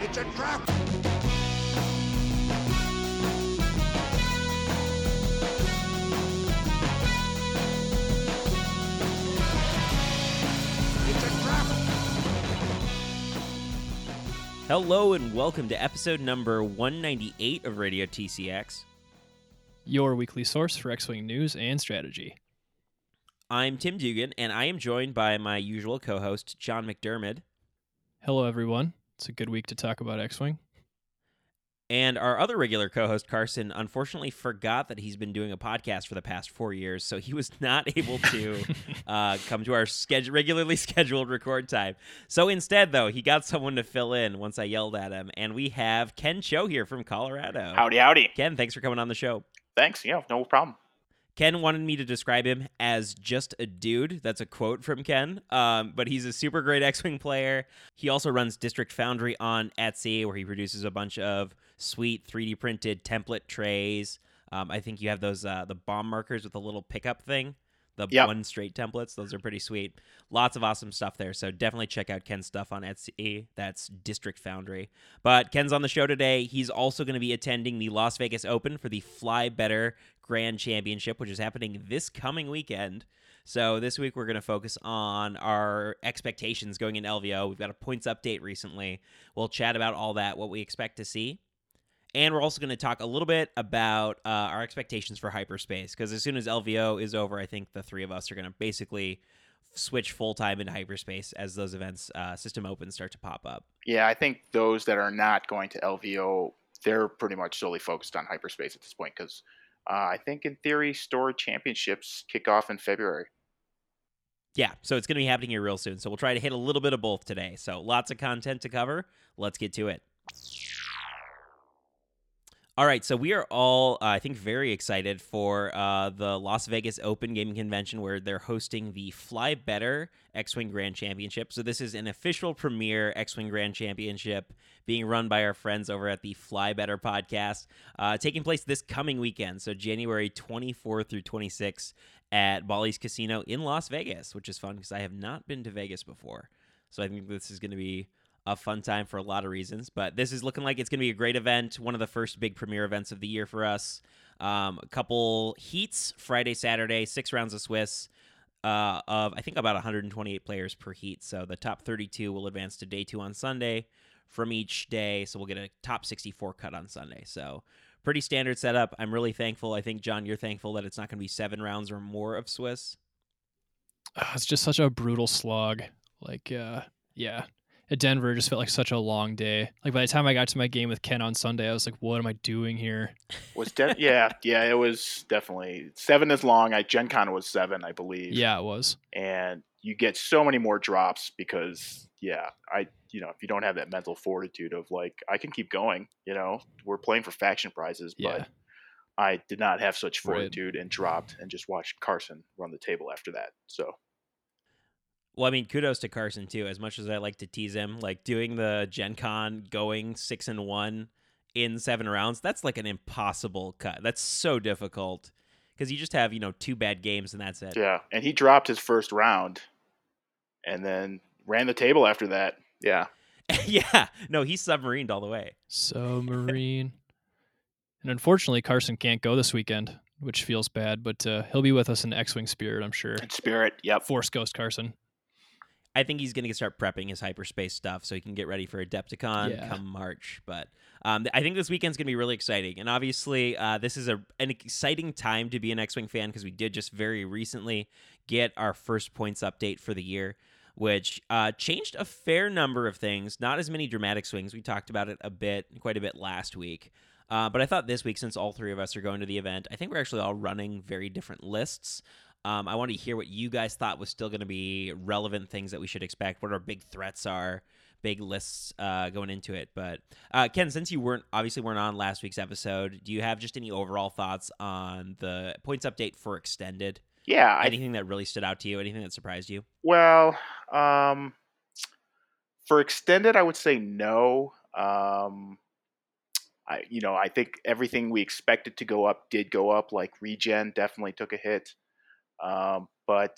It's a trap! It's a trap! Hello and welcome to episode number 198 of Radio TCX. your weekly source for X Wing news and strategy. I'm Tim Dugan, and I am joined by my usual co host, John McDermott, Hello, everyone. It's a good week to talk about X Wing. and our other regular co host, Carson, unfortunately forgot that he's been doing a podcast for the past four years, so he was not able to uh, come to our schedule- regularly scheduled record time. So instead, though, he got someone to fill in once I yelled at him, and we have Ken Cho here from Colorado. Howdy, howdy. Ken, thanks for coming on the show. Thanks. Yeah, no problem. Ken wanted me to describe him as just a dude. That's a quote from Ken. Um, but he's a super great X Wing player. He also runs District Foundry on Etsy, where he produces a bunch of sweet 3D printed template trays. Um, I think you have those uh, the bomb markers with the little pickup thing, the Yep. one straight templates. Those are pretty sweet. Lots of awesome stuff there. So definitely check out Ken's stuff on Etsy. That's District Foundry. But Ken's on the show today. He's also going to be attending the Las Vegas Open for the Fly Better Grand Championship, which is happening this coming weekend. So this week we're going to focus on our expectations going in LVO. We've got a points update recently. We'll chat about all that, what we expect to see. And we're also going to talk a little bit about uh, our expectations for hyperspace because as soon as LVO is over, I think the three of us are going to basically switch full time into hyperspace as those events, uh, system opens, start to pop up. Yeah, I think those that are not going to LVO, they're pretty much solely focused on hyperspace at this point because uh, I think in theory, stored championships kick off in February. Yeah, so it's going to be happening here real soon. So we'll try to hit a little bit of both today. So lots of content to cover. Let's get to it. All right, so we are all, uh, I think, very excited for uh, the Las Vegas Open Gaming Convention where they're hosting the Fly Better X Wing Grand Championship. So, this is an official premier X Wing Grand Championship being run by our friends over at the Fly Better podcast, uh, taking place this coming weekend. So, January 24 through 26 at Bally's Casino in Las Vegas, which is fun because I have not been to Vegas before. So, I think this is going to be a fun time for a lot of reasons. But this is looking like it's going to be a great event. One of the first big premier events of the year for us. Um, a couple heats Friday, Saturday, six rounds of Swiss. Uh, of I think about 128 players per heat. So the top 32 will advance to day two on Sunday from each day. So we'll get a top 64 cut on Sunday. So pretty standard setup. I'm really thankful. I think John, you're thankful that it's not going to be seven rounds or more of Swiss. Ah, it's just such a brutal slog. Like, uh, yeah, at Denver, it just felt like such a long day. Like by the time I got to my game with Ken on Sunday, I was like, "What am I doing here?" Was de- yeah, yeah, it was definitely seven is long. I Gen Con was seven, I believe. Yeah, it was. and you get so many more drops because yeah, I you know if you don't have that mental fortitude of like I can keep going, you know, we're playing for faction prizes, Yeah. but I did not have such Right. fortitude and dropped and just watched Carson run the table after that. So Well, I mean, kudos to Carson too. As much as I like to tease him, like doing the Gen Con, going six and one in seven rounds, that's like an impossible cut. That's so difficult because you just have you know two bad games and that's it. yeah, and he dropped his first round, and then ran the table after that. Yeah, yeah, no, he's submarined all the way. Submarine. and unfortunately, Carson can't go this weekend, which feels bad. But uh, he'll be with us in X-wing spirit, I'm sure. and Spirit. Yep. Force Ghost Carson. I think he's going to start prepping his hyperspace stuff so he can get ready for Adepticon Yeah. come March. But um, I think this weekend's going to be really exciting. And obviously, uh, this is a, an exciting time to be an X Wing fan because we did just very recently get our first points update for the year, which uh, changed a fair number of things. Not as many dramatic swings. We talked about it a bit, quite a bit last week. Uh, but I thought this week, since all three of us are going to the event, I think we're actually all running very different lists. Um, I wanted to hear what you guys thought was still going to be relevant things that we should expect, what our big threats are, big lists uh, going into it. But uh, Ken, since you weren't obviously weren't on last week's episode, do you have just any overall thoughts on the points update for extended? Yeah, I Anything that really stood out to you? Anything that surprised you? Well, um, for extended, I would say no. Um, I, you know, I think everything we expected to go up did go up. Like regen definitely took a hit, um, but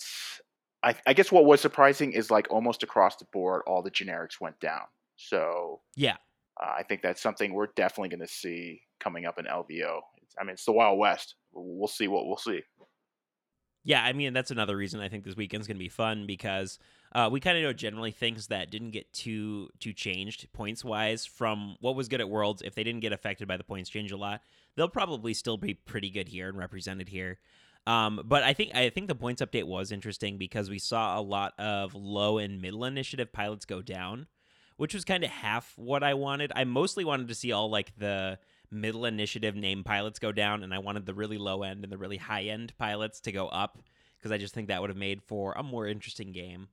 I, I guess what was surprising is like almost across the board, all the generics went down. So Yeah. uh, I think that's something we're definitely going to see coming up in LVO. I mean, it's the Wild West. We'll see what we'll see. Yeah, I mean that's another reason I think this weekend's going to be fun because uh, we kind of know generally things that didn't get too too changed points wise from what was good at Worlds. If they didn't get affected by the points change a lot, they'll probably still be pretty good here and represented here. Um, but I think I think the points update was interesting because we saw a lot of low and middle initiative pilots go down, which was kind of half what I wanted. I mostly wanted to see all like the middle initiative name pilots go down, and I wanted the really low end and the really high end pilots to go up because I just think that would have made for a more interesting game.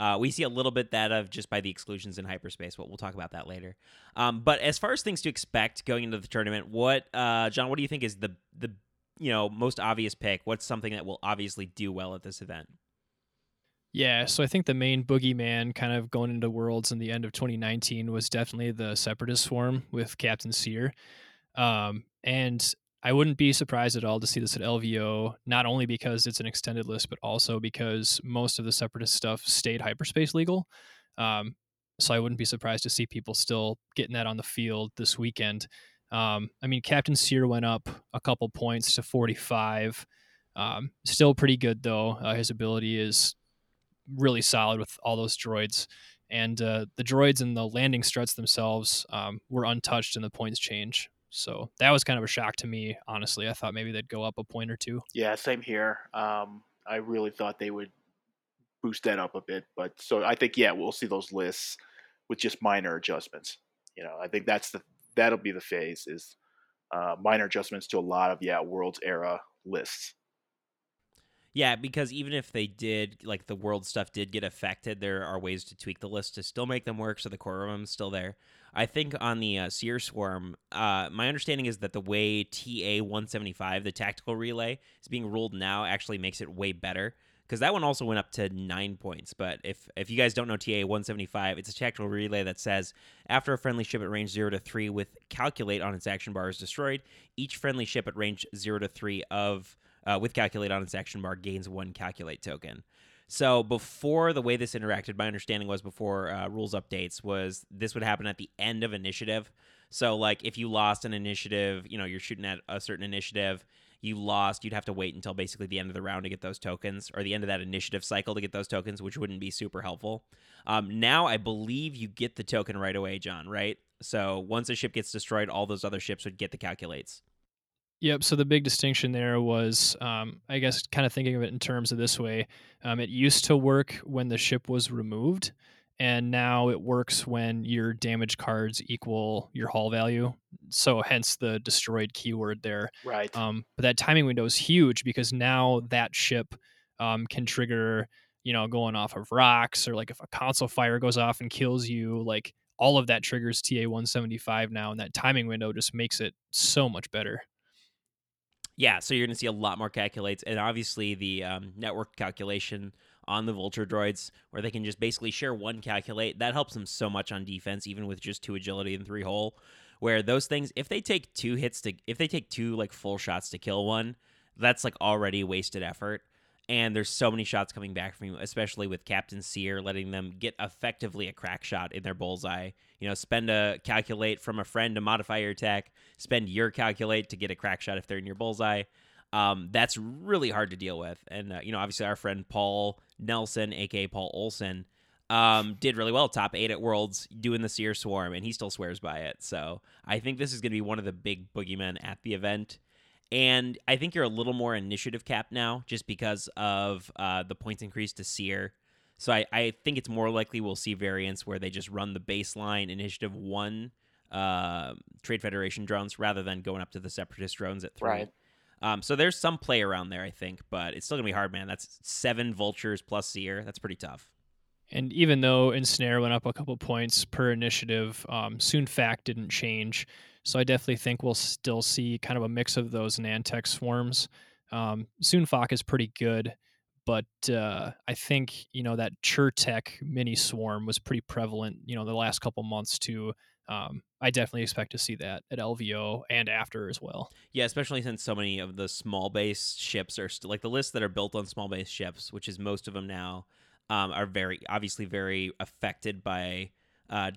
Uh, we see a little bit that of just by the exclusions in hyperspace, but we'll talk about that later. Um, but as far as things to expect going into the tournament, what uh, John, what do you think is the the you know most obvious pick? What's something that will obviously do well at this event? Yeah, so I think the main boogeyman kind of going into Worlds in the end of 2019 was definitely the Separatist Swarm with Captain Sear. Um, and I wouldn't be surprised at all to see this at LVO, not only because it's an extended list, but also because most of the separatist stuff stayed hyperspace legal. Um, so I wouldn't be surprised to see people still getting that on the field this weekend. Um, I mean, Captain Sear went up a couple points to 45. Um, still pretty good though. Uh, his ability is really solid with all those droids, and uh, the droids and the landing struts themselves um, were untouched in the points change. So that was kind of a shock to me, honestly. I thought maybe they'd go up a point or two. Yeah, same here. Um, I really thought they would boost that up a bit, but so I think yeah, we'll see those lists with just minor adjustments. You know, I think that's the that'll be the phase is uh, minor adjustments to a lot of yeah world's era lists. Yeah, because even if they did, like the world stuff did get affected, there are ways to tweak the list to still make them work so the core of them is still there. I think on the uh, Sear Swarm, uh, my understanding is that the way TA 175, the tactical relay, is being ruled now actually makes it way better because that one also went up to nine points. But if if you guys don't know TA 175, it's a tactical relay that says after a friendly ship at range zero to three with calculate on its action bar is destroyed, each friendly ship at range zero to three of uh, with calculate on its action bar gains one calculate token. So before the way this interacted, my understanding was before uh, rules updates was this would happen at the end of initiative. So like if you lost an initiative, you know you're shooting at a certain initiative, you lost, you'd have to wait until basically the end of the round to get those tokens, or the end of that initiative cycle to get those tokens, which wouldn't be super helpful. Um, now I believe you get the token right away, John. Right? So once a ship gets destroyed, all those other ships would get the calculates. Yep. So the big distinction there was, um, I guess, kind of thinking of it in terms of this way. Um, it used to work when the ship was removed, and now it works when your damage cards equal your haul value. So hence the destroyed keyword there. Right. Um, but that timing window is huge because now that ship um, can trigger, you know, going off of rocks or like if a console fire goes off and kills you, like all of that triggers TA 175 now, and that timing window just makes it so much better. Yeah, so you're going to see a lot more calculates, and obviously the um, network calculation on the Vulture droids, where they can just basically share one calculate. That helps them so much on defense, even with just two agility and three hull. Where those things, if they take two hits to, if they take two like full shots to kill one, that's like already wasted effort and there's so many shots coming back from you, especially with Captain Sear letting them get effectively a crack shot in their bullseye. You know, spend a calculate from a friend to modify your attack, spend your calculate to get a crack shot if they're in your bullseye. Um, that's really hard to deal with. And, uh, you know, obviously our friend Paul Nelson, aka Paul Olson, um, did really well, top eight at Worlds, doing the Sear Swarm, and he still swears by it. So I think this is going to be one of the big boogeymen at the event. And I think you're a little more initiative capped now just because of uh, the points increase to Sear. So I, I think it's more likely we'll see variants where they just run the baseline initiative one uh, Trade Federation drones rather than going up to the Separatist drones at three. Right. Um, so there's some play around there, I think, but it's still gonna be hard, man. That's seven vultures plus Sear. That's pretty tough. And even though Ensnare went up a couple points per initiative, um, Sun Fac didn't change. So I definitely think we'll still see kind of a mix of those Nantex swarms. Um, Sun Fac is pretty good, but uh, I think you know that Chertek mini swarm was pretty prevalent. You know, the last couple months too. Um, I definitely expect to see that at LVO and after as well. Yeah, especially since so many of the small base ships are still like the lists that are built on small base ships, which is most of them now, um, are very obviously very affected by uh,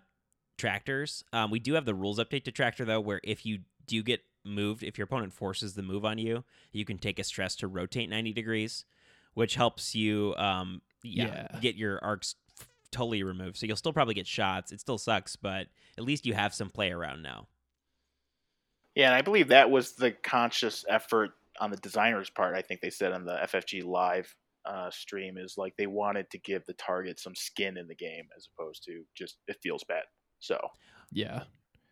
tractors. Um, we do have the rules update to tractor though, where if you do get moved, if your opponent forces the move on you, you can take a stress to rotate 90 degrees, which helps you um, yeah, Yeah. get your arcs totally removed. So you'll still probably get shots. It still sucks, but at least you have some play around now. Yeah, and I believe that was the conscious effort on the designer's part. I think they said on the FFG live uh, stream is like they wanted to give the target some skin in the game as opposed to just it feels bad. So Yeah.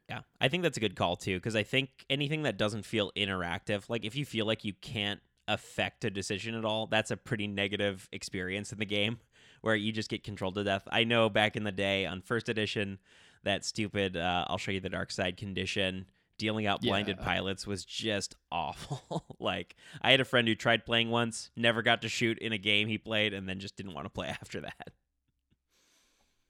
Yeah, I think that's a good call too, because I think anything that doesn't feel interactive, like if you feel like you can't affect a decision at all, that's a pretty negative experience in the game where you just get controlled to death. I know back in the day on first edition, that stupid uh, I'll show you the dark side condition dealing out blinded Yeah. pilots was just awful. like I had a friend who tried playing once, never got to shoot in a game he played, and then just didn't want to play after that.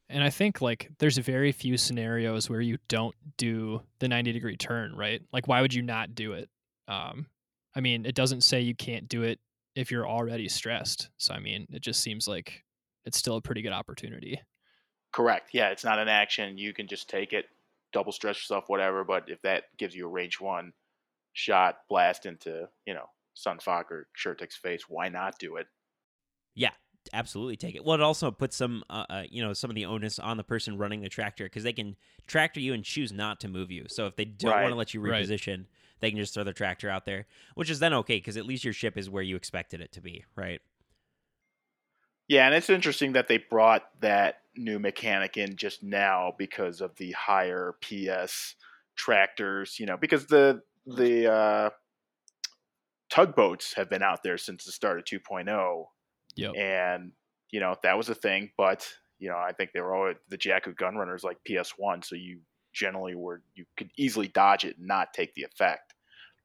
And I think like there's very few scenarios where you don't do the 90 degree turn, right? Like why would you not do it? Um I mean, it doesn't say you can't do it if you're already stressed. So I mean, it just seems like it's still a pretty good opportunity. correct. Yeah, it's not an action. You can just take it, double stretch yourself, whatever. But if that gives you a range one shot, blast into you know Sun Fac or Chertek's face, why not do it? Yeah, absolutely take it. Well, it also puts some, uh, uh, you know, some of the onus on the person running the tractor because they can tractor you and choose not to move you. So if they don't want to let you Right. reposition, they can just throw the tractor out there, which is then okay because at least your ship is where you expected it to be, right? Yeah, and it's interesting that they brought that new mechanic in just now because of the higher PS tractors, you know, because the the uh, tugboats have been out there since the start of 2.0 Yep. and you know that was a thing but you know i think they were all the jakku gun runners like ps1 so you generally were you could easily dodge it and not take the effect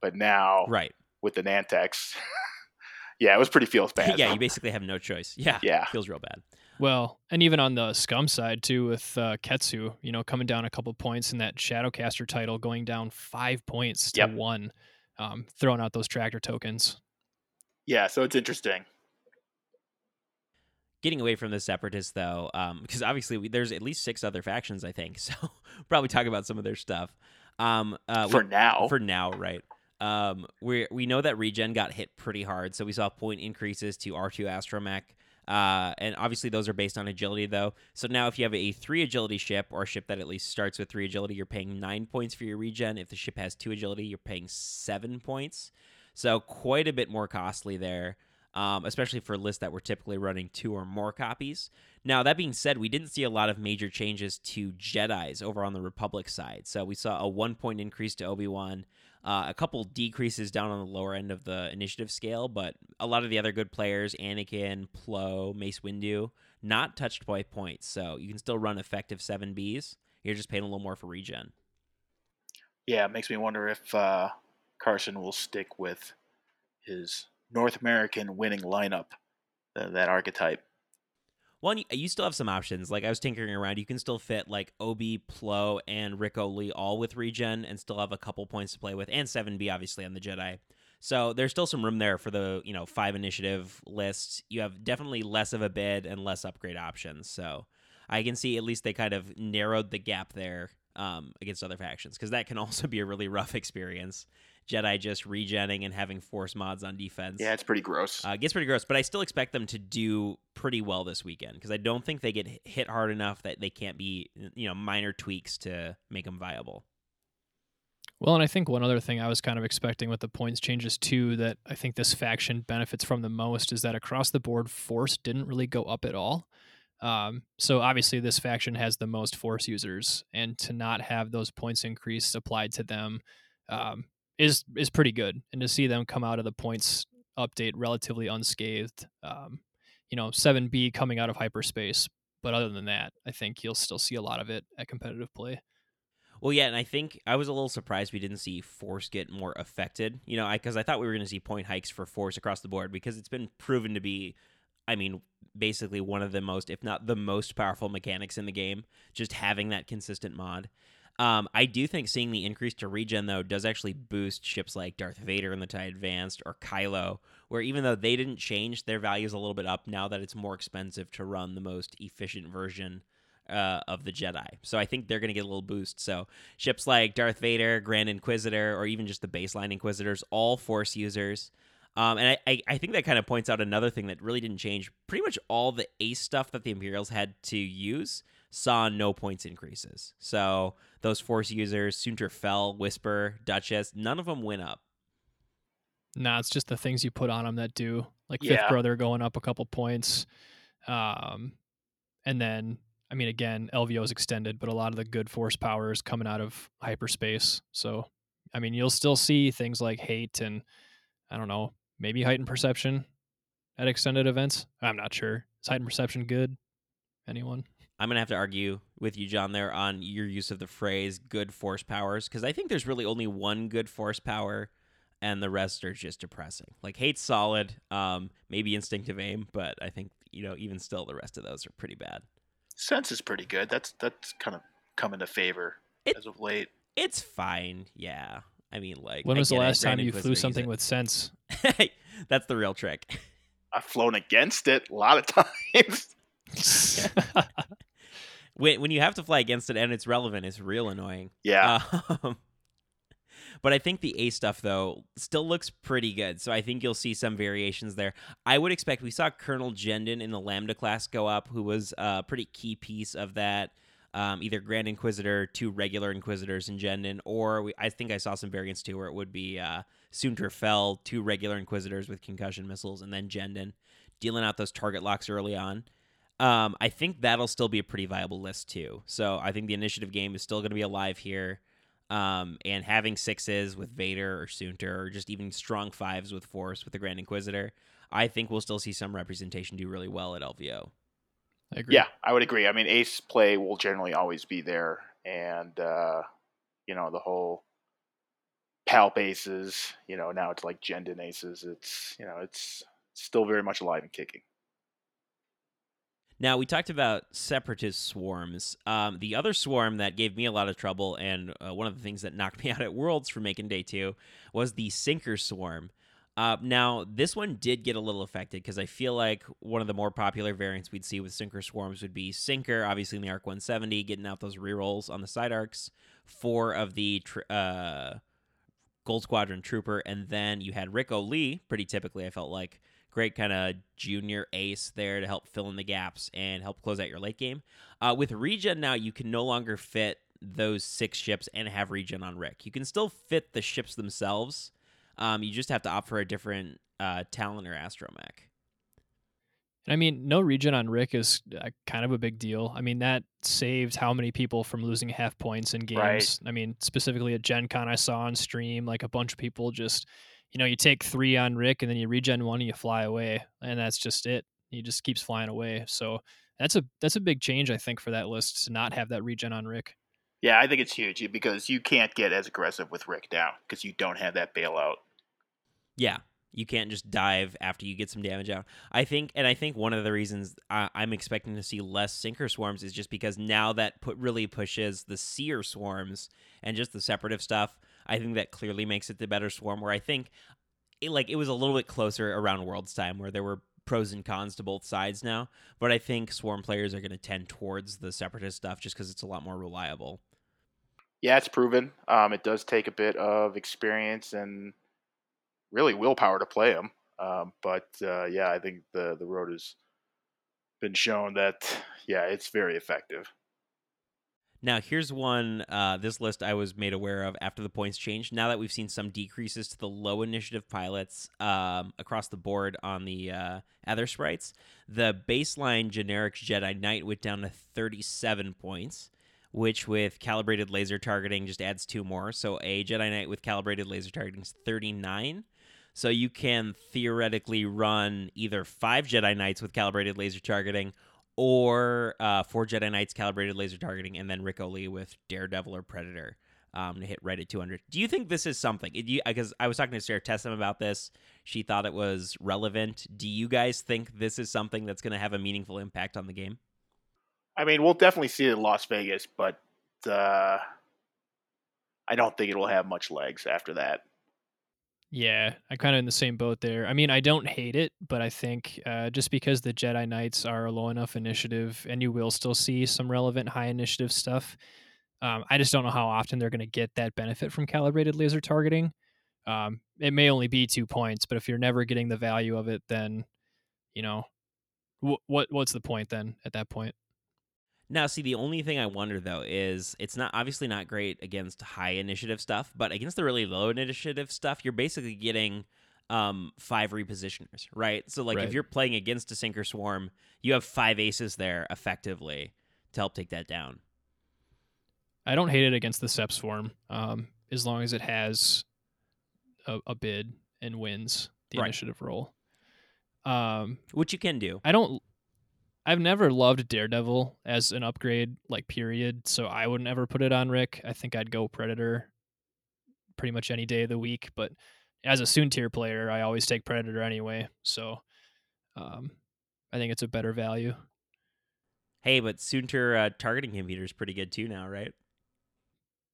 but now Right. with the nantex yeah it was pretty feels bad yeah, you basically have no choice. Yeah. Yeah. Feels real bad. Well, and even on the scum side too, with uh, Ketsu, you know, coming down a couple points in that Shadowcaster title going down five points to Yep. one, um, throwing out those tractor tokens. yeah so it's interesting Getting away from the separatists though, because obviously we, there's at least six other factions, I think. So probably talk about some of their stuff. Um, uh, we- for now for now, right? Um, we we know that regen got hit pretty hard, so we saw point increases to R2 Astromech. Uh, and obviously those are based on agility though. So now if you have a three agility ship or a ship that at least starts with three agility, you're paying nine points for your regen. If the ship has two agility, you're paying seven points. So quite a bit more costly there. Um, especially for lists that were typically running two or more copies. Now, that being said, we didn't see a lot of major changes to Jedi's over on the Republic side. So we saw a one point increase to Obi Wan, uh, a couple decreases down on the lower end of the initiative scale, but a lot of the other good players, Anakin, Plo, Mace Windu, not touched by points. So you can still run effective 7Bs. You're just paying a little more for regen. yeah it makes me wonder if uh, carson will stick with his north american winning lineup uh, that archetype You, you still have some options. Like I was tinkering around, you can still fit like Obi, Plo, and Ric Olié all with regen, and still have a couple points to play with, and seven B obviously on the Jedi. So there's still some room there for the you know five initiative list. You have definitely less of a bid and less upgrade options. So I can see at least they kind of narrowed the gap there um, against other factions because that can also be a really rough experience. Jedi just regenning and having force mods on defense. yeah it's pretty gross Uh, it gets pretty gross, but I still expect them to do pretty well this weekend because I don't think they get hit hard enough that they can't be, you know, minor tweaks to make them viable. Well, and I think one other thing I was kind of expecting with the points changes too that I think this faction benefits from the most is that across the board force didn't really go up at all. Um, so obviously this faction has the most force users, and to not have those points increase applied to them um, is is pretty good. And to see them come out of the points update relatively unscathed, um, you know, seven B coming out of hyperspace. But other than that, I think you'll still see a lot of it at competitive play. Well, yeah, and I think I was a little surprised we didn't see Force get more affected. You know, because I, thought we were going to see point hikes for Force across the board because it's been proven to be, I mean, basically one of the most, if not the most powerful mechanics in the game. Just having that consistent mod. Um, I do think seeing the increase to regen though does actually boost ships like Darth Vader in the TIE Advanced or Kylo, where even though they didn't change, their value is a little bit up now that it's more expensive to run the most efficient version uh, of the Jedi. So I think they're going to get a little boost. So ships like Darth Vader, Grand Inquisitor, or even just the baseline Inquisitors, all Force users. Um, and I, I, I think that kind of points out another thing that really didn't change. Pretty much all the ace stuff that the Imperials had to use saw no points increases. So those Force users, Soontir Fel, Whisper, Duchess, none of them went up. Nah, it's just the things you put on them that do. Like Yeah. Fifth Brother going up a couple points. Um, and then, I mean, again, LVO is extended, but a lot of the good force power is coming out of hyperspace. So, I mean, you'll still see things like hate and, I don't know, maybe heightened perception at extended events. I'm not sure. Is heightened perception good? Anyone? I'm gonna have to argue with you, John, there on your use of the phrase "good force powers" because I think there's really only one good force power, and the rest are just depressing. Like hate's solid, um, maybe instinctive aim, but I think you know even still the rest of those are pretty bad. Sense is pretty good. That's that's kind of come into favor It- as of late. It's fine, yeah. I mean, like When was the get it, last time you flew something with sense? it. That's the real trick. I've flown against it a lot of times. When when you have to fly against it and it's relevant, it's real annoying. yeah. Um, but I think the A stuff though still looks pretty good. So I think you'll see some variations there. I would expect we saw Colonel Jendon in the Lambda class go up, who was a pretty key piece of that. Um, either Grand Inquisitor, two regular Inquisitors in Jendon, or we, I think I saw some variants too, where it would be uh, Soontir Fel, two regular Inquisitors with concussion missiles, and then Jendon, dealing out those target locks early on. Um, I think that'll still be a pretty viable list too. So I think the initiative game is still going to be alive here. Um, and having sixes with Vader or Soontir, or just even strong fives with Force with the Grand Inquisitor, I think we'll still see some representation do really well at LVO. I agree. Yeah, I would agree. I mean, ace play will generally always be there, and uh, you know the whole palp aces. You know, now it's like Jendon aces. It's you know it's still very much alive and kicking. Now we talked about separatist swarms. Um, the other swarm that gave me a lot of trouble, and uh, one of the things that knocked me out at Worlds for making day two, was the sinker swarm. Uh, now this one did get a little affected because I feel like one of the more popular variants we'd see with sinker swarms would be sinker, obviously in the arc 170, getting out those rerolls on the side arcs, four of the tr- uh, Gold Squadron Trooper, and then you had Ric Olié. Pretty typically, I felt like great kind of junior ace there to help fill in the gaps and help close out your late game. Uh, with regen now, you can no longer fit those six ships and have regen on Ric. You can still fit the ships themselves. Um, you just have to opt for a different uh, Talon or Astromech. I mean, no regen on Ric is uh, kind of a big deal. I mean, that saved how many people from losing half points in games. Right. I mean, specifically at Gen Con, I saw on stream, like a bunch of people just, you know, you take three on Ric and then you regen one and you fly away. And that's just it. He just keeps flying away. So that's a that's a big change, I think, for that list to not have that regen on Ric. Yeah, I think it's huge because you can't get as aggressive with Ric now because you don't have that bailout. Yeah, you can't just dive after you get some damage out. I think, and I think one of the reasons I, I'm expecting to see less sinker swarms is just because now that put really pushes the Sear swarms and just the separative stuff. I think that clearly makes it the better swarm. Where I think, it, like, it was a little bit closer around World's time where there were pros and cons to both sides now. But I think swarm players are going to tend towards the separatist stuff just because it's a lot more reliable. Yeah, it's proven. Um, it does take a bit of experience and really willpower to play them. Um, but uh, yeah, I think the the road has been shown that yeah, it's very effective. Now, here's one. Uh, this list I was made aware of after the points changed. Now that we've seen some decreases to the low initiative pilots um, across the board on the uh, other sprites, the baseline generic Jedi Knight went down to 37 points, which with calibrated laser targeting just adds two more. So a Jedi Knight with calibrated laser targeting is 39. So you can theoretically run either five Jedi Knights with calibrated laser targeting or uh, four Jedi Knights calibrated laser targeting, and then Ric Olié with Daredevil or Predator um, to hit right at 200. Do you think this is something? Because I was talking to Sarah Tessam about this. She thought it was relevant. Do you guys think this is something that's going to have a meaningful impact on the game? I mean, we'll definitely see it in Las Vegas, but uh, I don't think it will have much legs after that. Yeah, I'm kind of in the same boat there. I mean, I don't hate it, but I think uh, just because the Jedi Knights are a low enough initiative, and you will still see some relevant high initiative stuff. Um, I just don't know how often they're going to get that benefit from calibrated laser targeting. Um, it may only be two points, but if you're never getting the value of it, then you know wh- what what's the point then at that point? Now, see, the only thing I wonder though is it's not obviously not great against high initiative stuff, but against the really low initiative stuff, you're basically getting um, five repositioners, right? So, like, Right. if you're playing against a sinker swarm, you have five aces there effectively to help take that down. I don't hate it against the Seps form, um, as long as it has a, a bid and wins the Right. initiative roll. Um, Which you can do. I don't. I've never loved Daredevil as an upgrade, like period. So I wouldn't ever put it on Ric. I think I'd go Predator pretty much any day of the week. But as a Soontir player, I always take Predator anyway. So um, I think it's a better value. Hey, but Soontir uh, targeting computer is pretty good too now, right?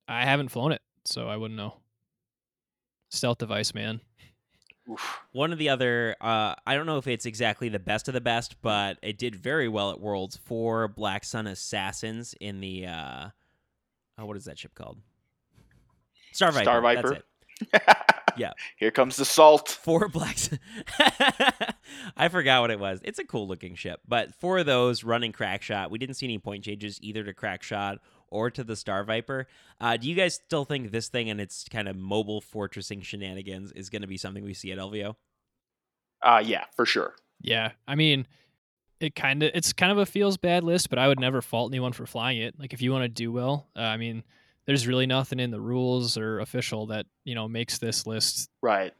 I haven't flown it, so I wouldn't know. Stealth device, man. Oof. One of the other, uh, I don't know if it's exactly the best of the best, but it did very well at Worlds for Black Sun Assassins in the, uh, oh, what is that ship called? Star Viper. Star That's Viper. it. Yeah. Here comes the salt. For Black I forgot what it was. It's a cool looking ship, but for those running Crackshot, we didn't see any point changes either to Crackshot or to the Star Viper. Uh, do you guys still think this thing and its kind of mobile fortressing shenanigans is going to be something we see at LVO? Uh, yeah, for sure. Yeah, I mean, it kind of it's kind of a feels bad list, but I would never fault anyone for flying it. Like if you want to do well, uh, I mean, there's really nothing in the rules or official that you know makes this list, Right.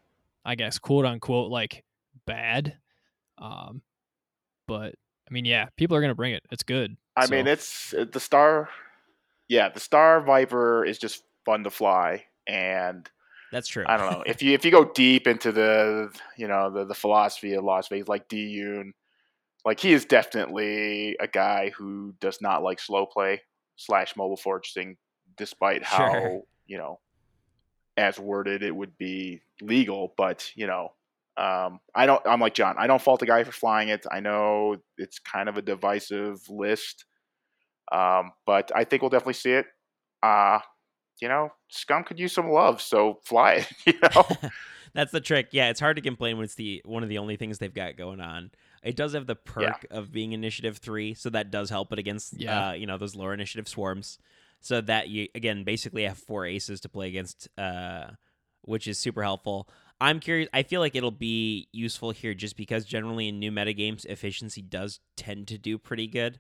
I guess, quote unquote, like bad. Um, but I mean, yeah, people are gonna bring it. It's good. I So, mean, it's uh, the Star. Yeah, the Star Viper is just fun to fly, and That's true. I don't know if you if you go deep into the you know the the philosophy of Las Vegas, like D Yoon, like he is definitely a guy who does not like slow play slash mobile fortressing, despite how Sure. you know as worded it would be legal. But you know, um, I don't. I'm like John. I don't fault the guy for flying it. I know it's kind of a divisive list, um, but I think we'll definitely see it. Uh, you know, Scum could use some love, so fly it. You know, That's the trick. Yeah, it's hard to complain when it's the one of the only things they've got going on. It does have the perk of being initiative three, so that does help it against Yeah. uh, you know those lower initiative swarms. So that you again basically have four aces to play against, uh, which is super helpful. I'm curious. I feel like it'll be useful here just because generally in new metagames, efficiency does tend to do pretty good.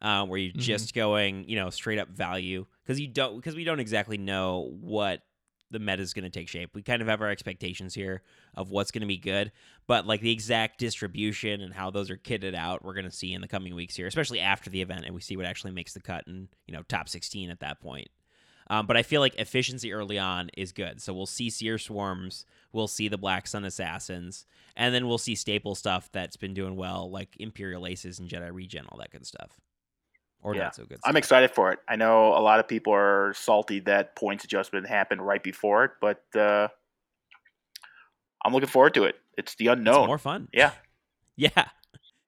Uh, where you're Mhm. just going, you know, straight up value because you don't because we don't exactly know what the meta is going to take shape. We kind of have our expectations here of what's going to be good, but like the exact distribution and how those are kitted out, we're going to see in the coming weeks here, especially after the event, and we see what actually makes the cut and you know top 16 at that point. Um, but I feel like efficiency early on is good, so we'll see Sear Swarms, we'll see the Black Sun Assassins, and then we'll see staple stuff that's been doing well, like Imperial Aces and Jedi Regen, all that good stuff, or Yeah. not so good. I'm excited for it. I know a lot of people are salty that points adjustment happened right before it, but uh, I'm looking forward to it. It's the It's unknown. more fun. Yeah, Yeah.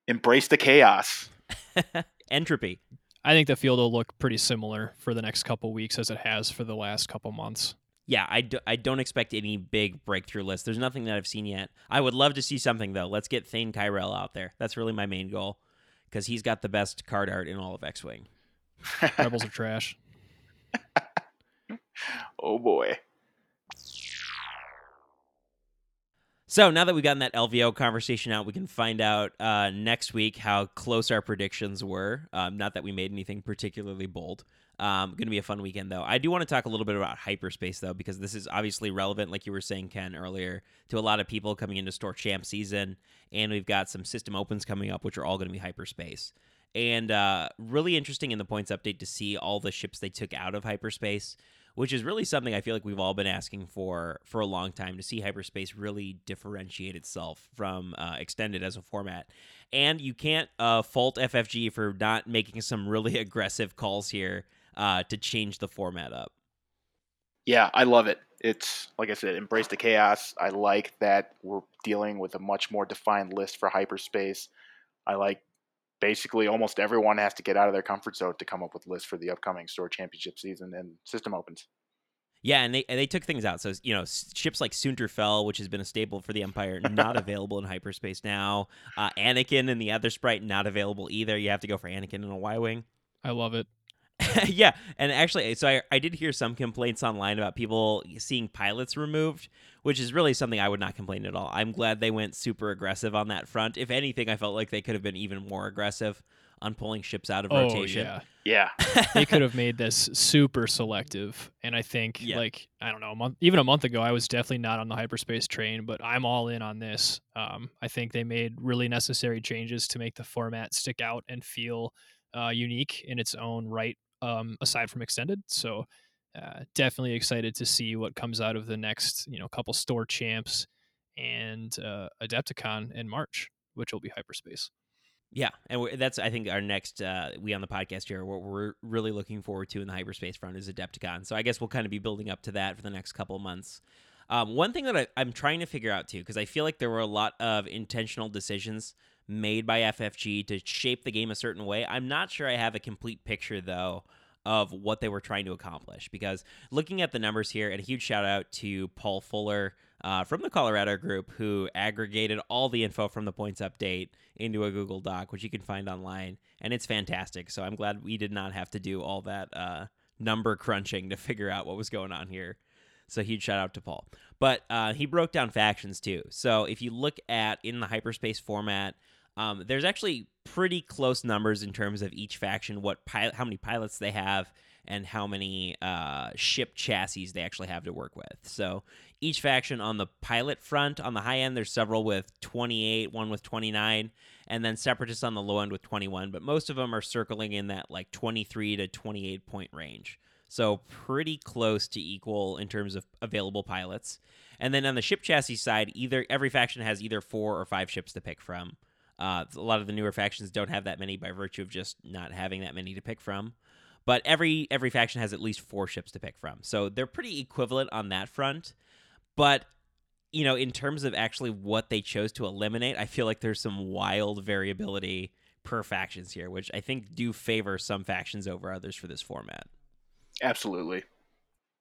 embrace the chaos. Entropy. I think the field will look pretty similar for the next couple weeks as it has for the last couple months. Yeah, I, do, I don't expect any big breakthrough list. There's nothing that I've seen yet. I would love to see something, though. Let's get Thane Kyrell out there. That's really my main goal because he's got the best card art in all of X Wing. Rebels are trash. oh boy. So now that we've gotten that LVO conversation out, we can find out uh, next week how close our predictions were. Um, not that we made anything particularly bold. Um, going to be a fun weekend, though. I do want to talk a little bit about hyperspace, though, because this is obviously relevant, like you were saying, Ken, earlier, to a lot of people coming into Store Champ season. And we've got some system opens coming up, which are all going to be hyperspace. And uh, really interesting in the points update to see all the ships they took out of hyperspace which is really something I feel like we've all been asking for for a long time to see hyperspace really differentiate itself from uh, extended as a format. And you can't uh, fault FFG for not making some really aggressive calls here uh, to change the format up. Yeah, I love it. It's like I said, embrace the chaos. I like that we're dealing with a much more defined list for hyperspace. I like basically almost everyone has to get out of their comfort zone to come up with lists for the upcoming store championship season and system opens. Yeah, and they and they took things out. So you know, ships like Soontir Fel, which has been a staple for the Empire, not available in hyperspace now. Uh, Anakin and the other sprite not available either. You have to go for Anakin and a Y wing. I love it. yeah, and actually, so I, I did hear some complaints online about people seeing pilots removed, which is really something I would not complain at all. I'm glad they went super aggressive on that front. If anything, I felt like they could have been even more aggressive on pulling ships out of Oh rotation. yeah, Yeah. they could have made this super selective. And I think Yeah. like I don't know, a month even a month ago, I was definitely not on the hyperspace train, but I'm all in on this. Um, I think they made really necessary changes to make the format stick out and feel uh, unique in its own right. Um, aside from extended, so uh, definitely excited to see what comes out of the next you know couple store champs and uh, Adepticon in March, which will be hyperspace. Yeah, and that's I think our next uh, we on the podcast here. What we're really looking forward to in the hyperspace front is Adepticon. So I guess we'll kind of be building up to that for the next couple months. Um, one thing that I, I'm trying to figure out too, because I feel like there were a lot of intentional decisions made by FFG to shape the game a certain way. I'm not sure I have a complete picture though of what they were trying to accomplish. Because looking at the numbers here, and a huge shout out to Paul Fuller uh, from the Colorado group who aggregated all the info from the points update into a Google Doc, which you can find online, and it's fantastic. So I'm glad we did not have to do all that uh, number crunching to figure out what was going on here. So huge shout out to Paul. But uh, he broke down factions too. So if you look at in the hyperspace format, um, there's actually pretty close numbers in terms of each faction, what pilot, how many pilots they have, and how many uh, ship chassis they actually have to work with. So each faction on the pilot front, on the high end, there's several with 28, one with 29, and then separatists on the low end with 21. But most of them are circling in that like 23 to 28 point range. So pretty close to equal in terms of available pilots. And then on the ship chassis side, either every faction has either four or five ships to pick from. Uh, a lot of the newer factions don't have that many by virtue of just not having that many to pick from. But every every faction has at least four ships to pick from, so they're pretty equivalent on that front. But you know, in terms of actually what they chose to eliminate, I feel like there's some wild variability per factions here, which I think do favor some factions over others for this format. Absolutely.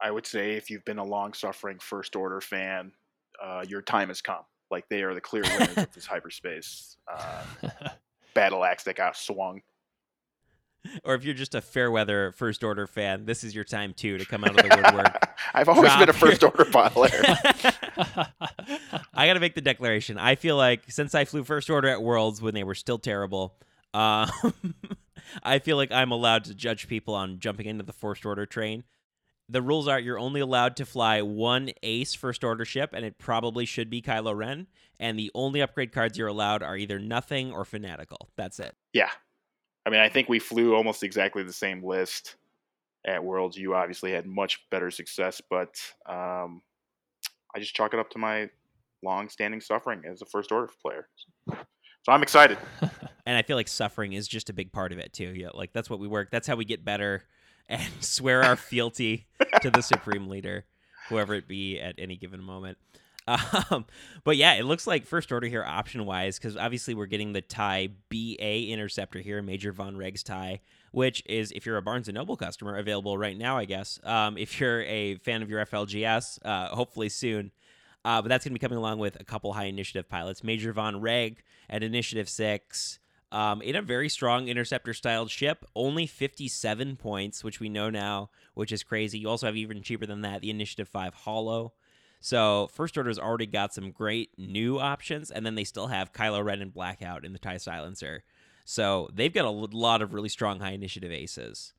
I would say if you've been a long suffering first order fan, uh, your time has come. Like they are the clear winners of this hyperspace uh, battle axe that got swung. Or if you're just a fair weather first order fan, this is your time too to come out of the woodwork. I've always been a first order player. I got to make the declaration. I feel like since I flew first order at Worlds when they were still terrible, um, I feel like I'm allowed to judge people on jumping into the first order train. The rules are you're only allowed to fly one ace first order ship, and it probably should be Kylo Ren. And the only upgrade cards you're allowed are either nothing or fanatical. That's it. yeah. I mean, I think we flew almost exactly the same list at Worlds. You obviously had much better success, but um, I just chalk it up to my long standing suffering as a first order player. So I'm excited. and I feel like suffering is just a big part of it too. Yeah, like that's what we work. That's how we get better and swear our fealty to the supreme leader, whoever it be at any given moment. Um, but yeah, it looks like first order here option wise because obviously we're getting the tie BA interceptor here, Major Vonreg's tie, which is if you're a Barnes and Noble customer, available right now, I guess. Um, if you're a fan of your FLGS, uh, hopefully soon. Uh, but that's going to be coming along with a couple high initiative pilots. Major Von Reg at Initiative 6, um, in a very strong interceptor styled ship, only 57 points, which we know now, which is crazy. You also have even cheaper than that, the Initiative 5 Holo. So First Order's already got some great new options, and then they still have Kylo Ren and Blackout in the TIE Silencer. So they've got a lot of really strong high initiative aces.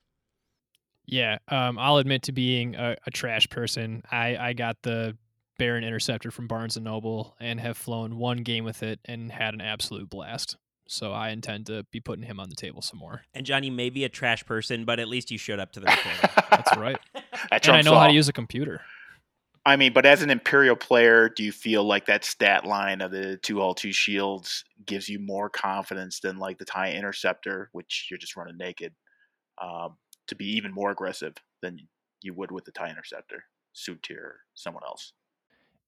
Yeah, um, I'll admit to being a, a trash person. I, I got the Baron Interceptor from Barnes and Noble and have flown one game with it and had an absolute blast. So I intend to be putting him on the table some more. And Johnny may be a trash person, but at least you showed up to the recording. That's right. That and I trumps know how to use a computer. I mean, but as an Imperial player, do you feel like that stat line of the two all two shields gives you more confidence than like the TIE Interceptor, which you're just running naked, um, to be even more aggressive than you would with the TIE Interceptor? Soontir, someone else.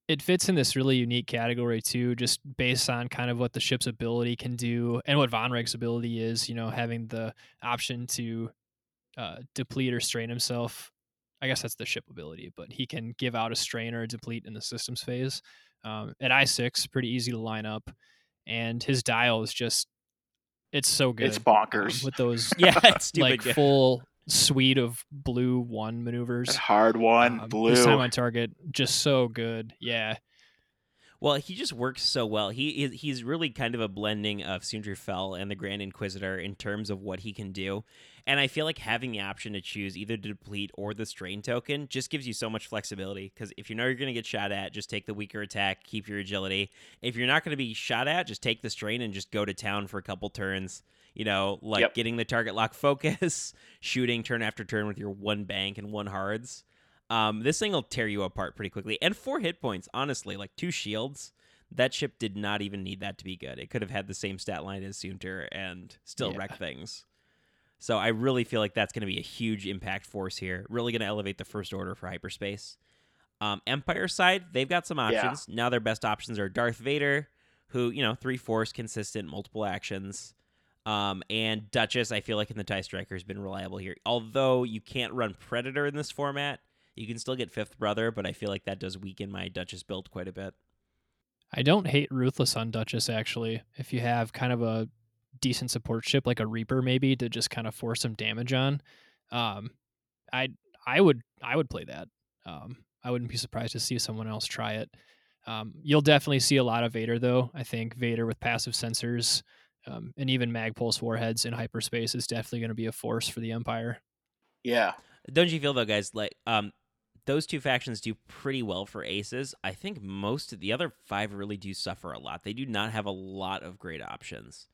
It fits in this really unique category too, just based on kind of what the ship's ability can do and what Vonreg's ability is. You know, having the option to uh, deplete or strain himself. I guess that's the ship ability, but he can give out a strain or a deplete in the systems phase. Um, at I six, pretty easy to line up, and his dial is just it's so good. It's um, bonkers. with those Yeah, it's like full suite of blue one maneuvers. That hard one, Um, blue. This time on target, just so good. Yeah. Well, he just works so well. He is he's really kind of a blending of Soontir Fel and the Grand Inquisitor in terms of what he can do. And I feel like having the option to choose either to deplete or the strain token just gives you so much flexibility. Because if you know you're going to get shot at, just take the weaker attack, keep your agility. If you're not going to be shot at, just take the strain and just go to town for a couple turns. You know, like Yep. getting the target lock focus, shooting turn after turn with your one bank and one hards. Um, this thing will tear you apart pretty quickly. And four hit points, honestly, like two shields. That ship did not even need that to be good. It could have had the same stat line as Soontir and still Yeah. wreck things. So I really feel like that's going to be a huge impact force here. Really going to elevate the first order for hyperspace. Um, Empire side, they've got some Yeah. options. Now their best options are Darth Vader, who, you know, three force, consistent, multiple actions. Um, and Duchess, I feel like in the TIE Striker has been reliable here. Although you can't run Predator in this format, you can still get Fifth Brother, but I feel like that does weaken my Duchess build quite a bit. I don't hate Ruthless on Duchess actually. If you have kind of a decent support ship like a Reaper maybe to just kind of force some damage on, um, I I would I would play that. Um, I wouldn't be surprised to see someone else try it. Um, you'll definitely see a lot of Vader though. I think Vader with passive sensors um, and even mag pulse warheads in hyperspace is definitely going to be a force for the Empire. yeah. Don't you feel though, guys? Like, um, those two factions do pretty well for aces. I think most of the other five really do suffer a lot. They do not have a lot of great options.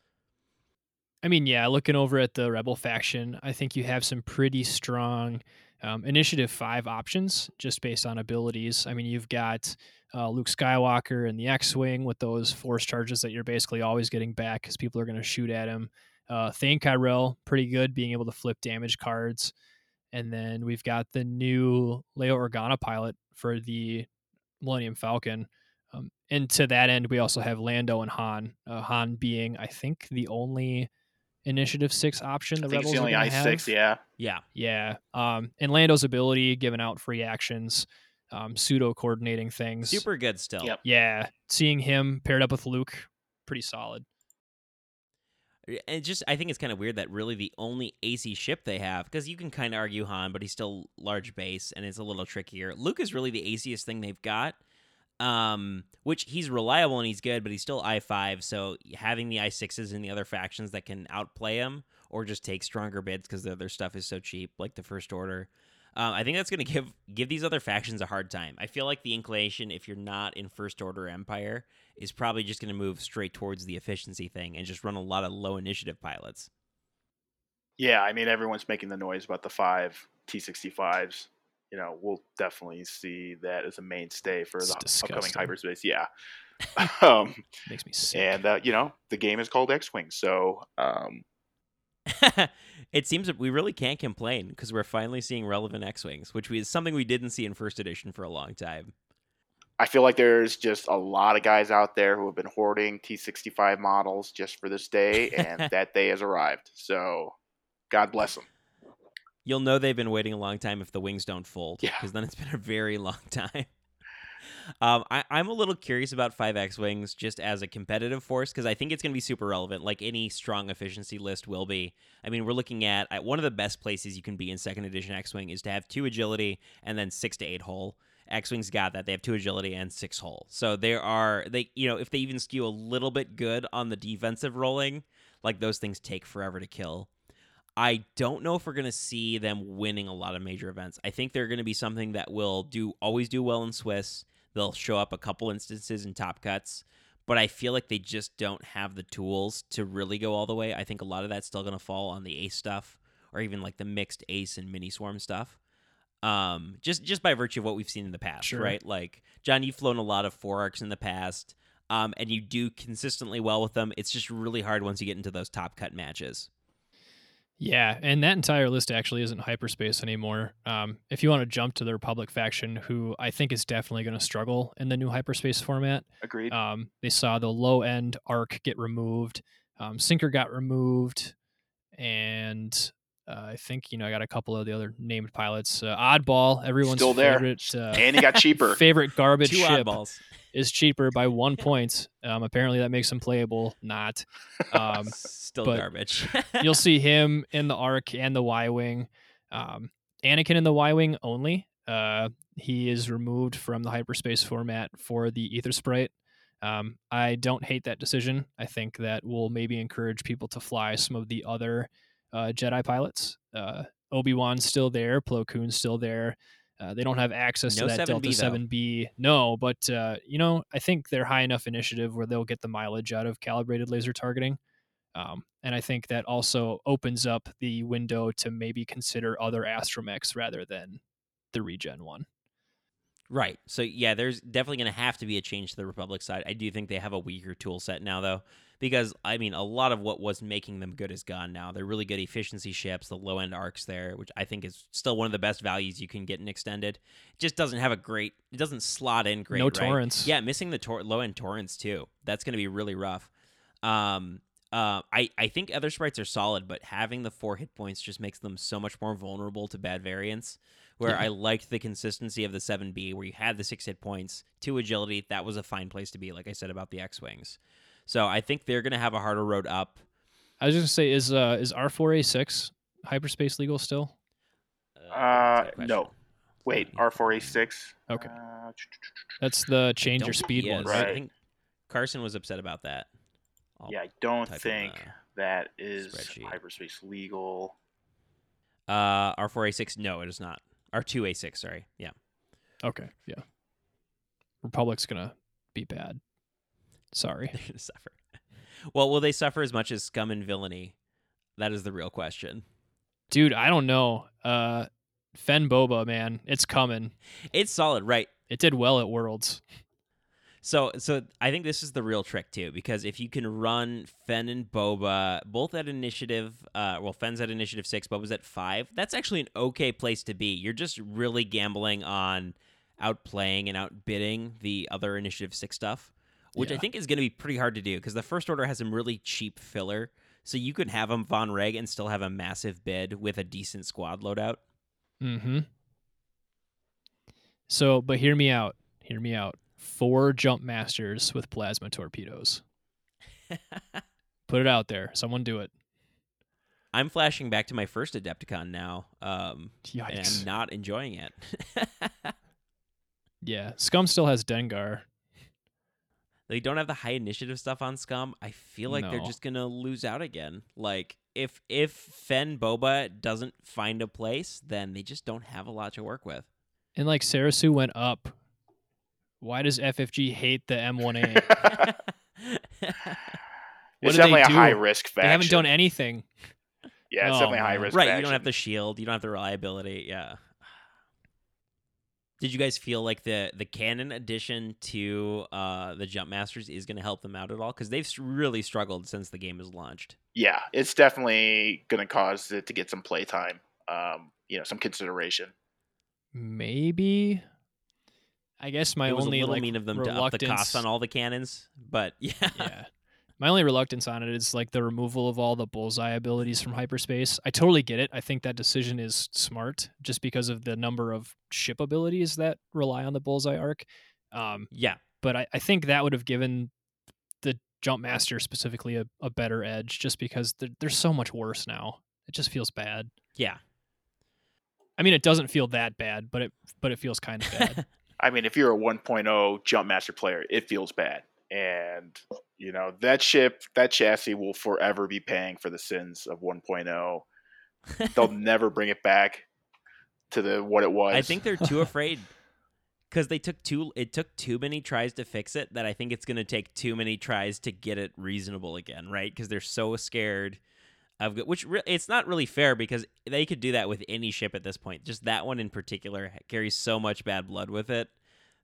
I mean, yeah, looking over at the Rebel faction, I think you have some pretty strong um, Initiative 5 options just based on abilities. I mean, you've got uh, Luke Skywalker and the X Wing with those force charges that you're basically always getting back because people are going to shoot at him. Uh, Thane Kyrell, pretty good, being able to flip damage cards. And then we've got the new Leia Organa pilot for the Millennium Falcon. Um, and to that end, we also have Lando and Han. Uh, Han being, I think, the only Initiative Six option the I think Rebels it's the only I six. Yeah. Yeah, Yeah. Um, and Lando's ability, giving out free actions, um, pseudo coordinating things. super good still. Yep. Yeah. Seeing him paired up with Luke, pretty solid. And just, I think it's kind of weird that really the only AC ship they have, because you can kind of argue Han, but he's still large base and it's a little trickier. Luke is really the ACest thing they've got. Um, which he's reliable and he's good, but he's still I five. So having the I sixes and the other factions that can outplay him or just take stronger bids because the other stuff is so cheap, like the First Order. Um, I think that's going to give give these other factions a hard time. I feel like the inclination, if you're not in First Order Empire, is probably just going to move straight towards the efficiency thing and just run a lot of low initiative pilots. Yeah. I mean, everyone's making the noise about the five T65s. You know, we'll definitely see that as a mainstay for It's the upcoming hyperspace. Yeah. um, Makes me sick. and uh, you know, the game is called X Wing, so um, it seems that we really can't complain because we're finally seeing relevant X-wings, which is something we didn't see in first edition for a long time. I feel like there's just a lot of guys out there who have been hoarding T65 models just for this day, and that day has arrived. So, God bless them. You'll know they've been waiting a long time if the wings don't fold, Yeah. because then it's been a very long time. Um, I, I'm a little curious about 5X wings just as a competitive force because I think it's going to be super relevant, like any strong efficiency list will be. I mean, we're looking at, at one of the best places you can be in second edition X Wing is to have two agility and then six to eight hull. X Wings got that. They have two agility and six hull. So there are, they, you know, if they even skew a little bit good on the defensive rolling, like those things take forever to kill. I don't know if we're going to see them winning a lot of major events. I think they're going to be something that will do always do well in Swiss. They'll show up a couple instances in top cuts, but I feel like they just don't have the tools to really go all the way. I think a lot of that's still going to fall on the ace stuff or even like the mixed ace and mini swarm stuff. Um, just just by virtue of what we've seen in the past, Sure. right? Like John, you've flown a lot of four arcs in the past, um, and you do consistently well with them. It's just really hard once you get into those top cut matches. Yeah, and that entire list actually isn't hyperspace anymore. Um, if you want to jump to the Republic faction, who I think is definitely going to struggle in the new hyperspace format, Agreed. um, they saw the low end arc get removed, um, sinker got removed, and uh, I think you know I got a couple of the other named pilots. Uh, Oddball, everyone's Still there. favorite uh, and he got cheaper. favorite garbage Two ship oddballs. is cheaper by one point. Um, apparently that makes him playable. Not. Um, Still garbage. you'll see him in the arc and the Y wing. Um, Anakin in the Y wing only. Uh, he is removed from the hyperspace format for the Aethersprite. Um, I don't hate that decision. I think that will maybe encourage people to fly some of the other uh, Jedi pilots. Uh, Obi Wan's still there. Plo Koon's still there. Uh, they don't have access No to that 7B Delta. Seven B. No, but uh, you know, I think they're high enough initiative where they'll get the mileage out of calibrated laser targeting. Um, and I think that also opens up the window to maybe consider other astromechs rather than the regen one. Right. So yeah, there's definitely going to have to be a change to the Republic side. I do think they have a weaker tool set now though because I mean a lot of what was making them good is gone now. They're really good efficiency ships, the low end arcs there, which I think is still one of the best values you can get in extended. It just doesn't have a great it doesn't slot in great, no right? torrents. Yeah, missing the tor- low end torrents too. That's going to be really rough. Um uh, I, I think Aethersprites are solid, but having the four hit points just makes them so much more vulnerable to bad variants where Yeah. I liked the consistency of the 7B, where you had the six hit points, two agility. That was a fine place to be, like I said about the X Wings. So I think they're going to have a harder road up. I was just gonna say, is uh is R four A six hyperspace legal still? Uh, Uh, that's a good no. Wait, R four A six. Okay. Uh, That's the change your speed one, right? I think Carson was upset about that. I'll- yeah, I don't think that is hyperspace legal. Uh, R4A6, no, it is not. R2A6, sorry. Yeah. Okay, yeah. Republic's gonna be bad. Sorry. They're to suffer. Well, will they suffer as much as scum and villainy? That is the real question. Dude, I don't know. Uh Fenn Boba, man, it's coming. It's solid, right? It did well at Worlds. So, so I think this is the real trick too, because if you can run Fenn and Boba both at initiative, uh, well, Fenn's at initiative six, Boba's at five. That's actually an okay place to be. You're just really gambling on outplaying and outbidding the other initiative six stuff, which I think is going to be pretty hard to do because the first order has some really cheap filler. So you could have them Vonreg and still have a massive bid with a decent squad loadout. Mm-hmm. So, but hear me out. Hear me out. Four jump masters with plasma torpedoes. Put it out there. Someone do it. I'm flashing back to my first Adepticon now, um, and I'm not enjoying it. Yeah. Scum still has Dengar. they don't have the high initiative stuff on Scum. I feel like they're just gonna lose out again. Like if if Fenn Boba doesn't find a place, then they just don't have a lot to work with. And like Serissu went up. Why does FFG hate the M1A? it's What they definitely a do? high risk faction. they haven't done anything. Yeah, it's Oh, definitely a high risk. right, faction. you don't have the shield, you don't have the reliability. Yeah. Did you guys feel like the the cannon addition to uh, the Jump Masters is going to help them out at all? Because they've really struggled since the game was launched. Yeah, it's definitely going to cause it to get some playtime. Um, you know, some consideration. Maybe. I guess my only like mean of them to up the reluctance. cost on all the cannons, but yeah, yeah. My only reluctance on it is like the removal of all the bullseye abilities from hyperspace. I totally get it. I think that decision is smart just because of the number of ship abilities that rely on the bullseye arc. Um, yeah. but I, I think that would have given the Jumpmaster specifically a, a better edge just because they're, they're so much worse now. It just feels bad. Yeah. I mean, it doesn't feel that bad, but it but it feels kind of bad. I mean, if you're a 1.0 jump master player, it feels bad. And, you know, that ship, that chassis will forever be paying for the sins of 1.0. They'll never bring it back to the what it was. I think they're too afraid because they took too. It took too many tries to fix it. That I think it's going to take too many tries to get it reasonable again. Right? Because they're so scared of go- which re- it's not really fair because they could do that with any ship at this point. Just that one in particular carries so much bad blood with it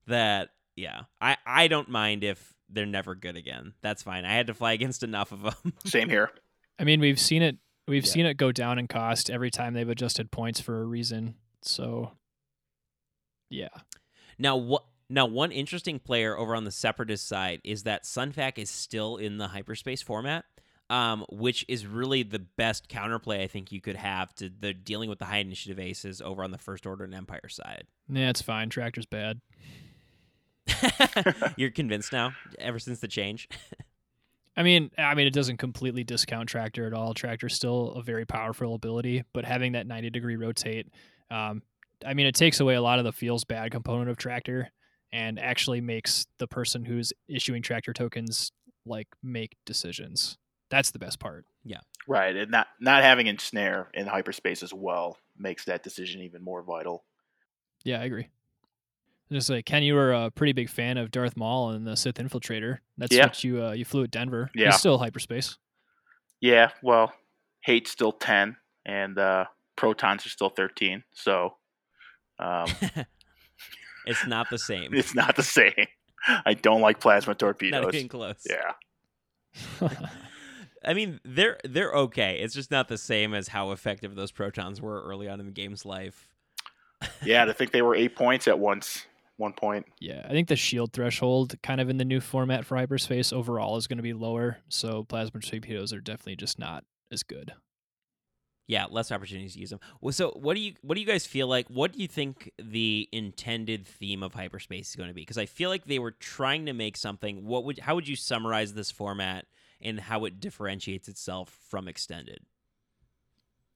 that yeah, I I don't mind if they're never good again. That's fine. I had to fly against enough of them. Same here. I mean, we've seen it We've Yeah. seen it go down in cost every time they've adjusted points for a reason. So, yeah. Now what? Now, one interesting player over on the Separatist side is that Sun Fac is still in the hyperspace format, um, which is really the best counterplay I think you could have to the dealing with the high initiative aces over on the First Order and Empire side. Yeah, it's fine. Tractor's bad. You're convinced now, ever since the change. I mean, I mean, it doesn't completely discount Tractor at all. Tractor's still a very powerful ability, but having that 90 degree rotate, um, I mean, it takes away a lot of the feels bad component of Tractor and actually makes the person who's issuing Tractor tokens like make decisions. That's the best part. Yeah. Right, and not not having ensnare in hyperspace as well makes that decision even more vital. Yeah, I agree. Just like Ken, you were a pretty big fan of Darth Maul and the Sith Infiltrator. That's Yeah. what you uh, you flew at Denver. Yeah. He's still hyperspace. Yeah, well, hate's still ten, and uh, protons are still thirteen, so um, it's not the same. it's not the same. I don't like plasma torpedoes. Not torpedoes. even close. Yeah, I mean, they're they're okay. It's just not the same as how effective those protons were early on in the game's life. yeah. To think they were eight points at once, one point. Yeah, I think the shield threshold, kind of in the new format for hyperspace, overall is going to be lower. So plasma torpedoes are definitely just not as good. Yeah, less opportunities to use them. Well, so what do you what do you guys feel like? What do you think the intended theme of hyperspace is going to be? Because I feel like they were trying to make something. What would how would you summarize this format and how it differentiates itself from extended?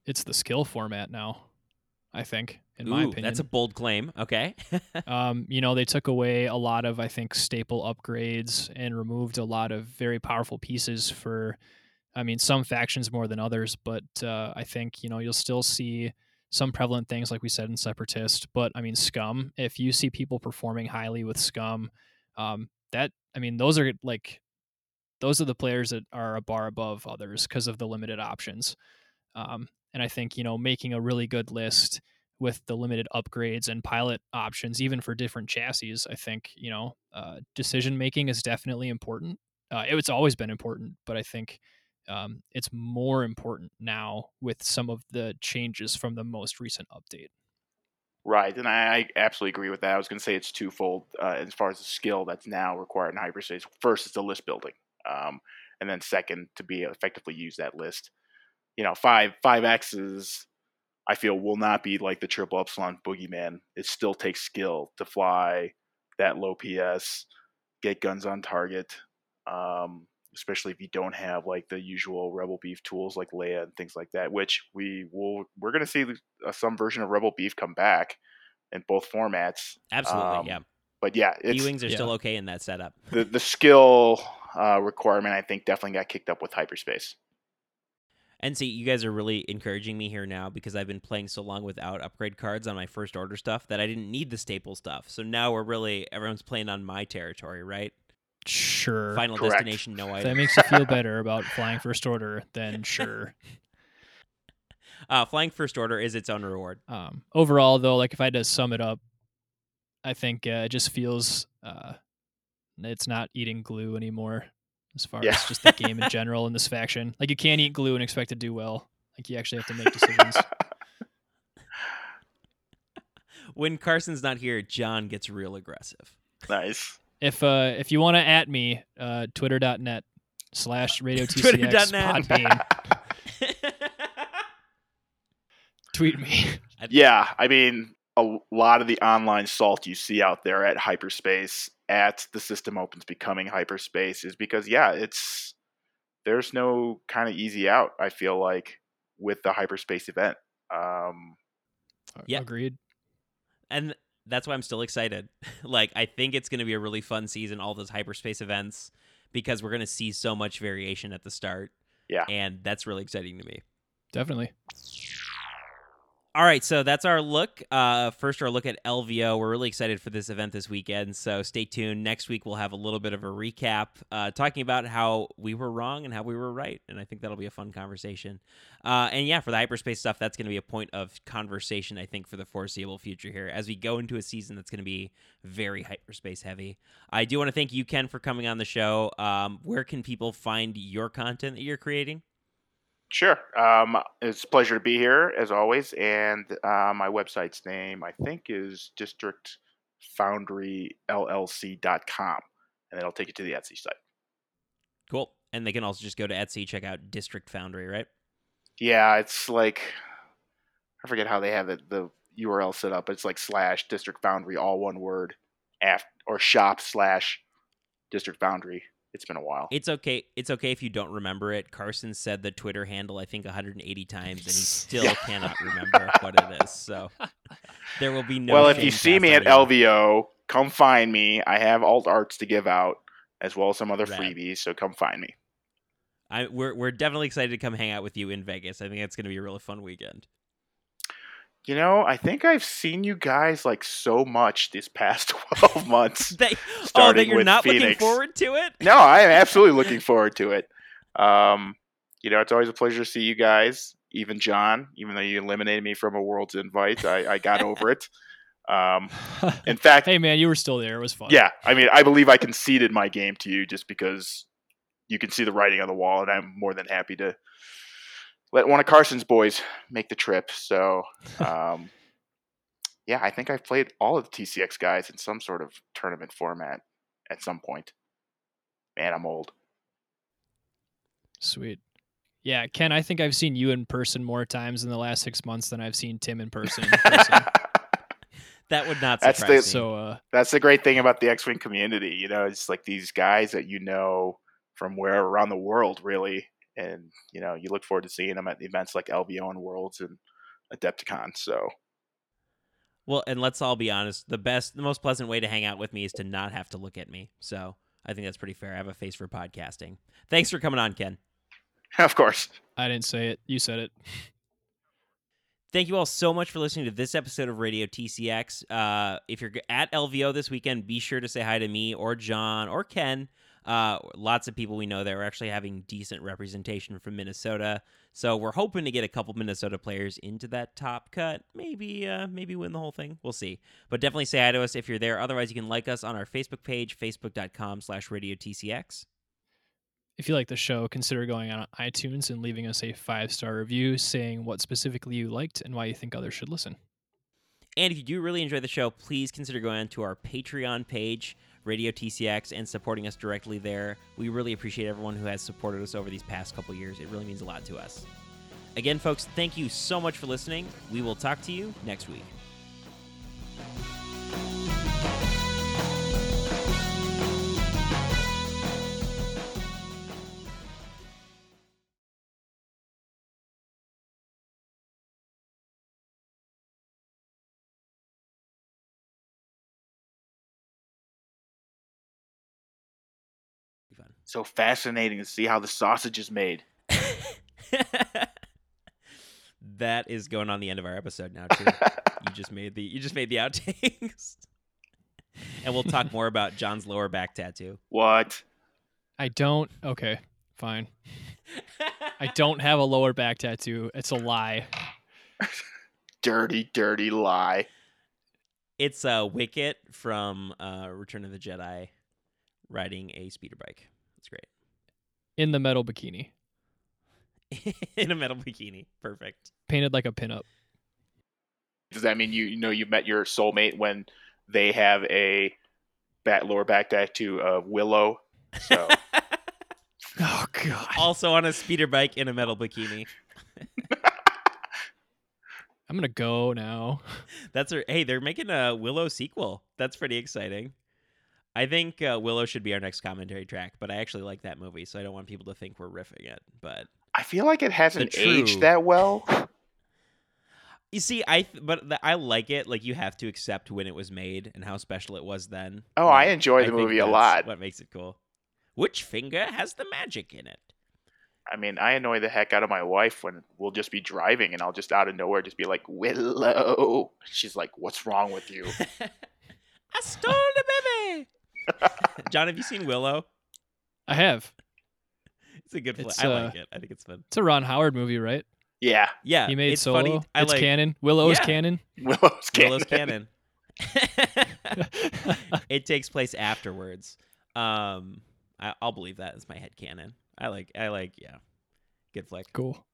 It's the skill format now, I think, in my opinion. that's a bold claim. Okay. um, you know, they took away a lot of, I think, staple upgrades and removed a lot of very powerful pieces for, I mean, some factions more than others, but uh, I think, you know, you'll still see some prevalent things like we said in Separatist, but I mean, Scum, if you see people performing highly with Scum, um, that, I mean, those are like, those are the players that are a bar above others because of the limited options. Um, and I think, you know, making a really good list with the limited upgrades and pilot options, even for different chassis, I think you know uh, decision making is definitely important. Uh, it's always been important, but I think um, it's more important now with some of the changes from the most recent update. Right, and I, I absolutely agree with that. I was going to say it's twofold uh, as far as the skill that's now required in hyperspace. First, is the list building, um, and then second, to be effectively use that list. You know, five five X's, I feel will not be like the triple epsilon boogeyman. It still takes skill to fly that low PS, get guns on target, um, especially if you don't have like the usual Rebel Beef tools like Leia and things like that. Which we will we're going to see uh, some version of Rebel Beef come back in both formats. Absolutely. Um, yeah. But yeah, B it's wings are yeah. still okay in that setup. the the skill uh, requirement. I think definitely got kicked up with hyperspace. And see, you guys are really encouraging me here now because I've been playing so long without upgrade cards on my first order stuff that I didn't need the staple stuff. So now we're really everyone's playing on my territory, right? Sure, Final Correct. destination, no if that makes you feel better about flying first order, then sure. Uh, flying first order is its own reward. Um, overall, though, like if I had to sum it up, I think uh, it just feels uh, it's not eating glue anymore as far Yeah. as just the game in general in this faction. Like you can't eat glue and expect to do well. Like you actually have to make decisions. When Carson's not here, John gets real aggressive. nice. if uh, if you want to at me, uh, twitter.net slash radio TCX Twitter.net. Podbean. Tweet me. Yeah, I mean, a lot of the online salt you see out there at hyperspace, at the system opens becoming hyperspace, is because yeah, it's there's no kind of easy out. I feel like with the hyperspace event. Um, Yeah. Agreed. and that's why I'm still excited. like I think it's going to be a really fun season all those hyperspace events because we're going to see so much variation at the start. Yeah. And that's really exciting to me. Definitely. All right, so that's our look. Uh, first, our look at LVO. We're really excited for this event this weekend, so stay tuned. Next week, we'll have a little bit of a recap, uh, talking about how we were wrong and how we were right, and I think that'll be a fun conversation. Uh, and yeah, for the hyperspace stuff, that's going to be a point of conversation, I think, for the foreseeable future here as we go into a season that's going to be very hyperspace heavy. I do want to thank you, Ken, for coming on the show. Um, where can people find your content that you're creating? Sure. Um, it's a pleasure to be here as always. And uh, my website's name, I think, is districtfoundryllc.com. And it'll take you to the Etsy site. Cool. And they can also just go to Etsy, check out District Foundry, right? Yeah, it's like, I forget how they have it, the URL set up. but It's like slash District Foundry, all one word, af- or shop slash District Foundry. It's been a while. It's okay. It's okay if you don't remember it. Carson said the Twitter handle I think 180 times, and he still Yeah. cannot remember what it is. So there will be no. well, if you see me at. LVO, come find me. I have alt arts to give out as well as some other Rad. freebies, so come find me. I, we're we're definitely excited to come hang out with you in Vegas. I think it's going to be a really fun weekend. You know, I think I've seen you guys like so much these past 12 months. That, oh, that you're not looking forward to it? No, I am absolutely looking forward to it. Um, you know, it's always a pleasure to see you guys, even John, even though you eliminated me from a world's invite. I, I got over it. Um, in fact, hey man, you were still there. It was fun. yeah, I mean, I believe I conceded my game to you just because you can see the writing on the wall, and I'm more than happy to let one of Carson's boys make the trip. So, um, yeah, I think I've played all of the TCX guys in some sort of tournament format at some point. Man, I'm old. Sweet. Yeah, Ken, I think I've seen you in person more times in the last six months than I've seen Tim in person. in person. That would not That's the- me. so uh That's the great thing about the X-wing community. You know, it's like these guys that you know from where around the world, really, and you know, you look forward to seeing them at events like LVO and Worlds and Adepticon. So, Well, and let's all be honest. The best, the most pleasant way to hang out with me is to not have to look at me. So I think that's pretty fair. I have a face for podcasting. Thanks for coming on, Ken. of course, I didn't say it. You said it. Thank you all so much for listening to this episode of Radio TCX. Uh, if you're at LVO this weekend, be sure to say hi to me or John or Ken. Uh, lots of people we know there are actually having decent representation from Minnesota, so we're hoping to get a couple Minnesota players into that top cut. Maybe, uh, maybe win the whole thing. We'll see. But definitely say hi to us if you're there. Otherwise, you can like us on our Facebook page, facebook.com/slash Radio TCX. If you like the show, consider going on iTunes and leaving us a five star review saying what specifically you liked and why you think others should listen. And if you do really enjoy the show, please consider going on to our Patreon page, Radio TCX, and supporting us directly there. We really appreciate everyone who has supported us over these past couple years. It really means a lot to us. Again, folks, thank you so much for listening. We will talk to you next week. So fascinating to see how the sausage is made. that is going on the end of our episode now too. you just made the you just made the outtakes. and we'll talk more about John's lower back tattoo. What? I don't. Okay, fine. I don't have a lower back tattoo. It's a lie. Dirty, dirty lie. It's a uh, Wicket from uh, Return of the Jedi riding a speeder bike. That's great. In the metal bikini, In a metal bikini. Perfect. painted like a pinup. Does that mean you, you know you met your soulmate when they have a back, lower back tattoo of Willow? So Oh god. also on a speeder bike in a metal bikini. I'm gonna go now. That's a, hey, they're making a Willow sequel. That's pretty exciting. I think uh, Willow should be our next commentary track, but I actually like that movie, so I don't want people to think we're riffing it. But I feel like it hasn't The aged that well. you see, I th- but the, I like it. Like you have to accept when it was made and how special it was then. Oh, Like, I enjoy the think movie a that's lot. What makes it cool? Which finger has the magic in it? I mean, I annoy the heck out of my wife when we'll just be driving and I'll just out of nowhere just be like, Willow. She's like, What's wrong with you? I stole the baby. John, have you seen Willow? I have. It's a good flick. It's, I uh, like it. I think it's fun. It's a Ron Howard movie, right? Yeah, Yeah, He made it's Solo. funny. I it's like canon. Willow is Yeah. canon. Willow's canon. Willow's canon. it takes place afterwards. Um, I, I'll believe that. as my head canon. I like. I like. Yeah, good flick. cool.